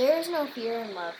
There is no fear in love.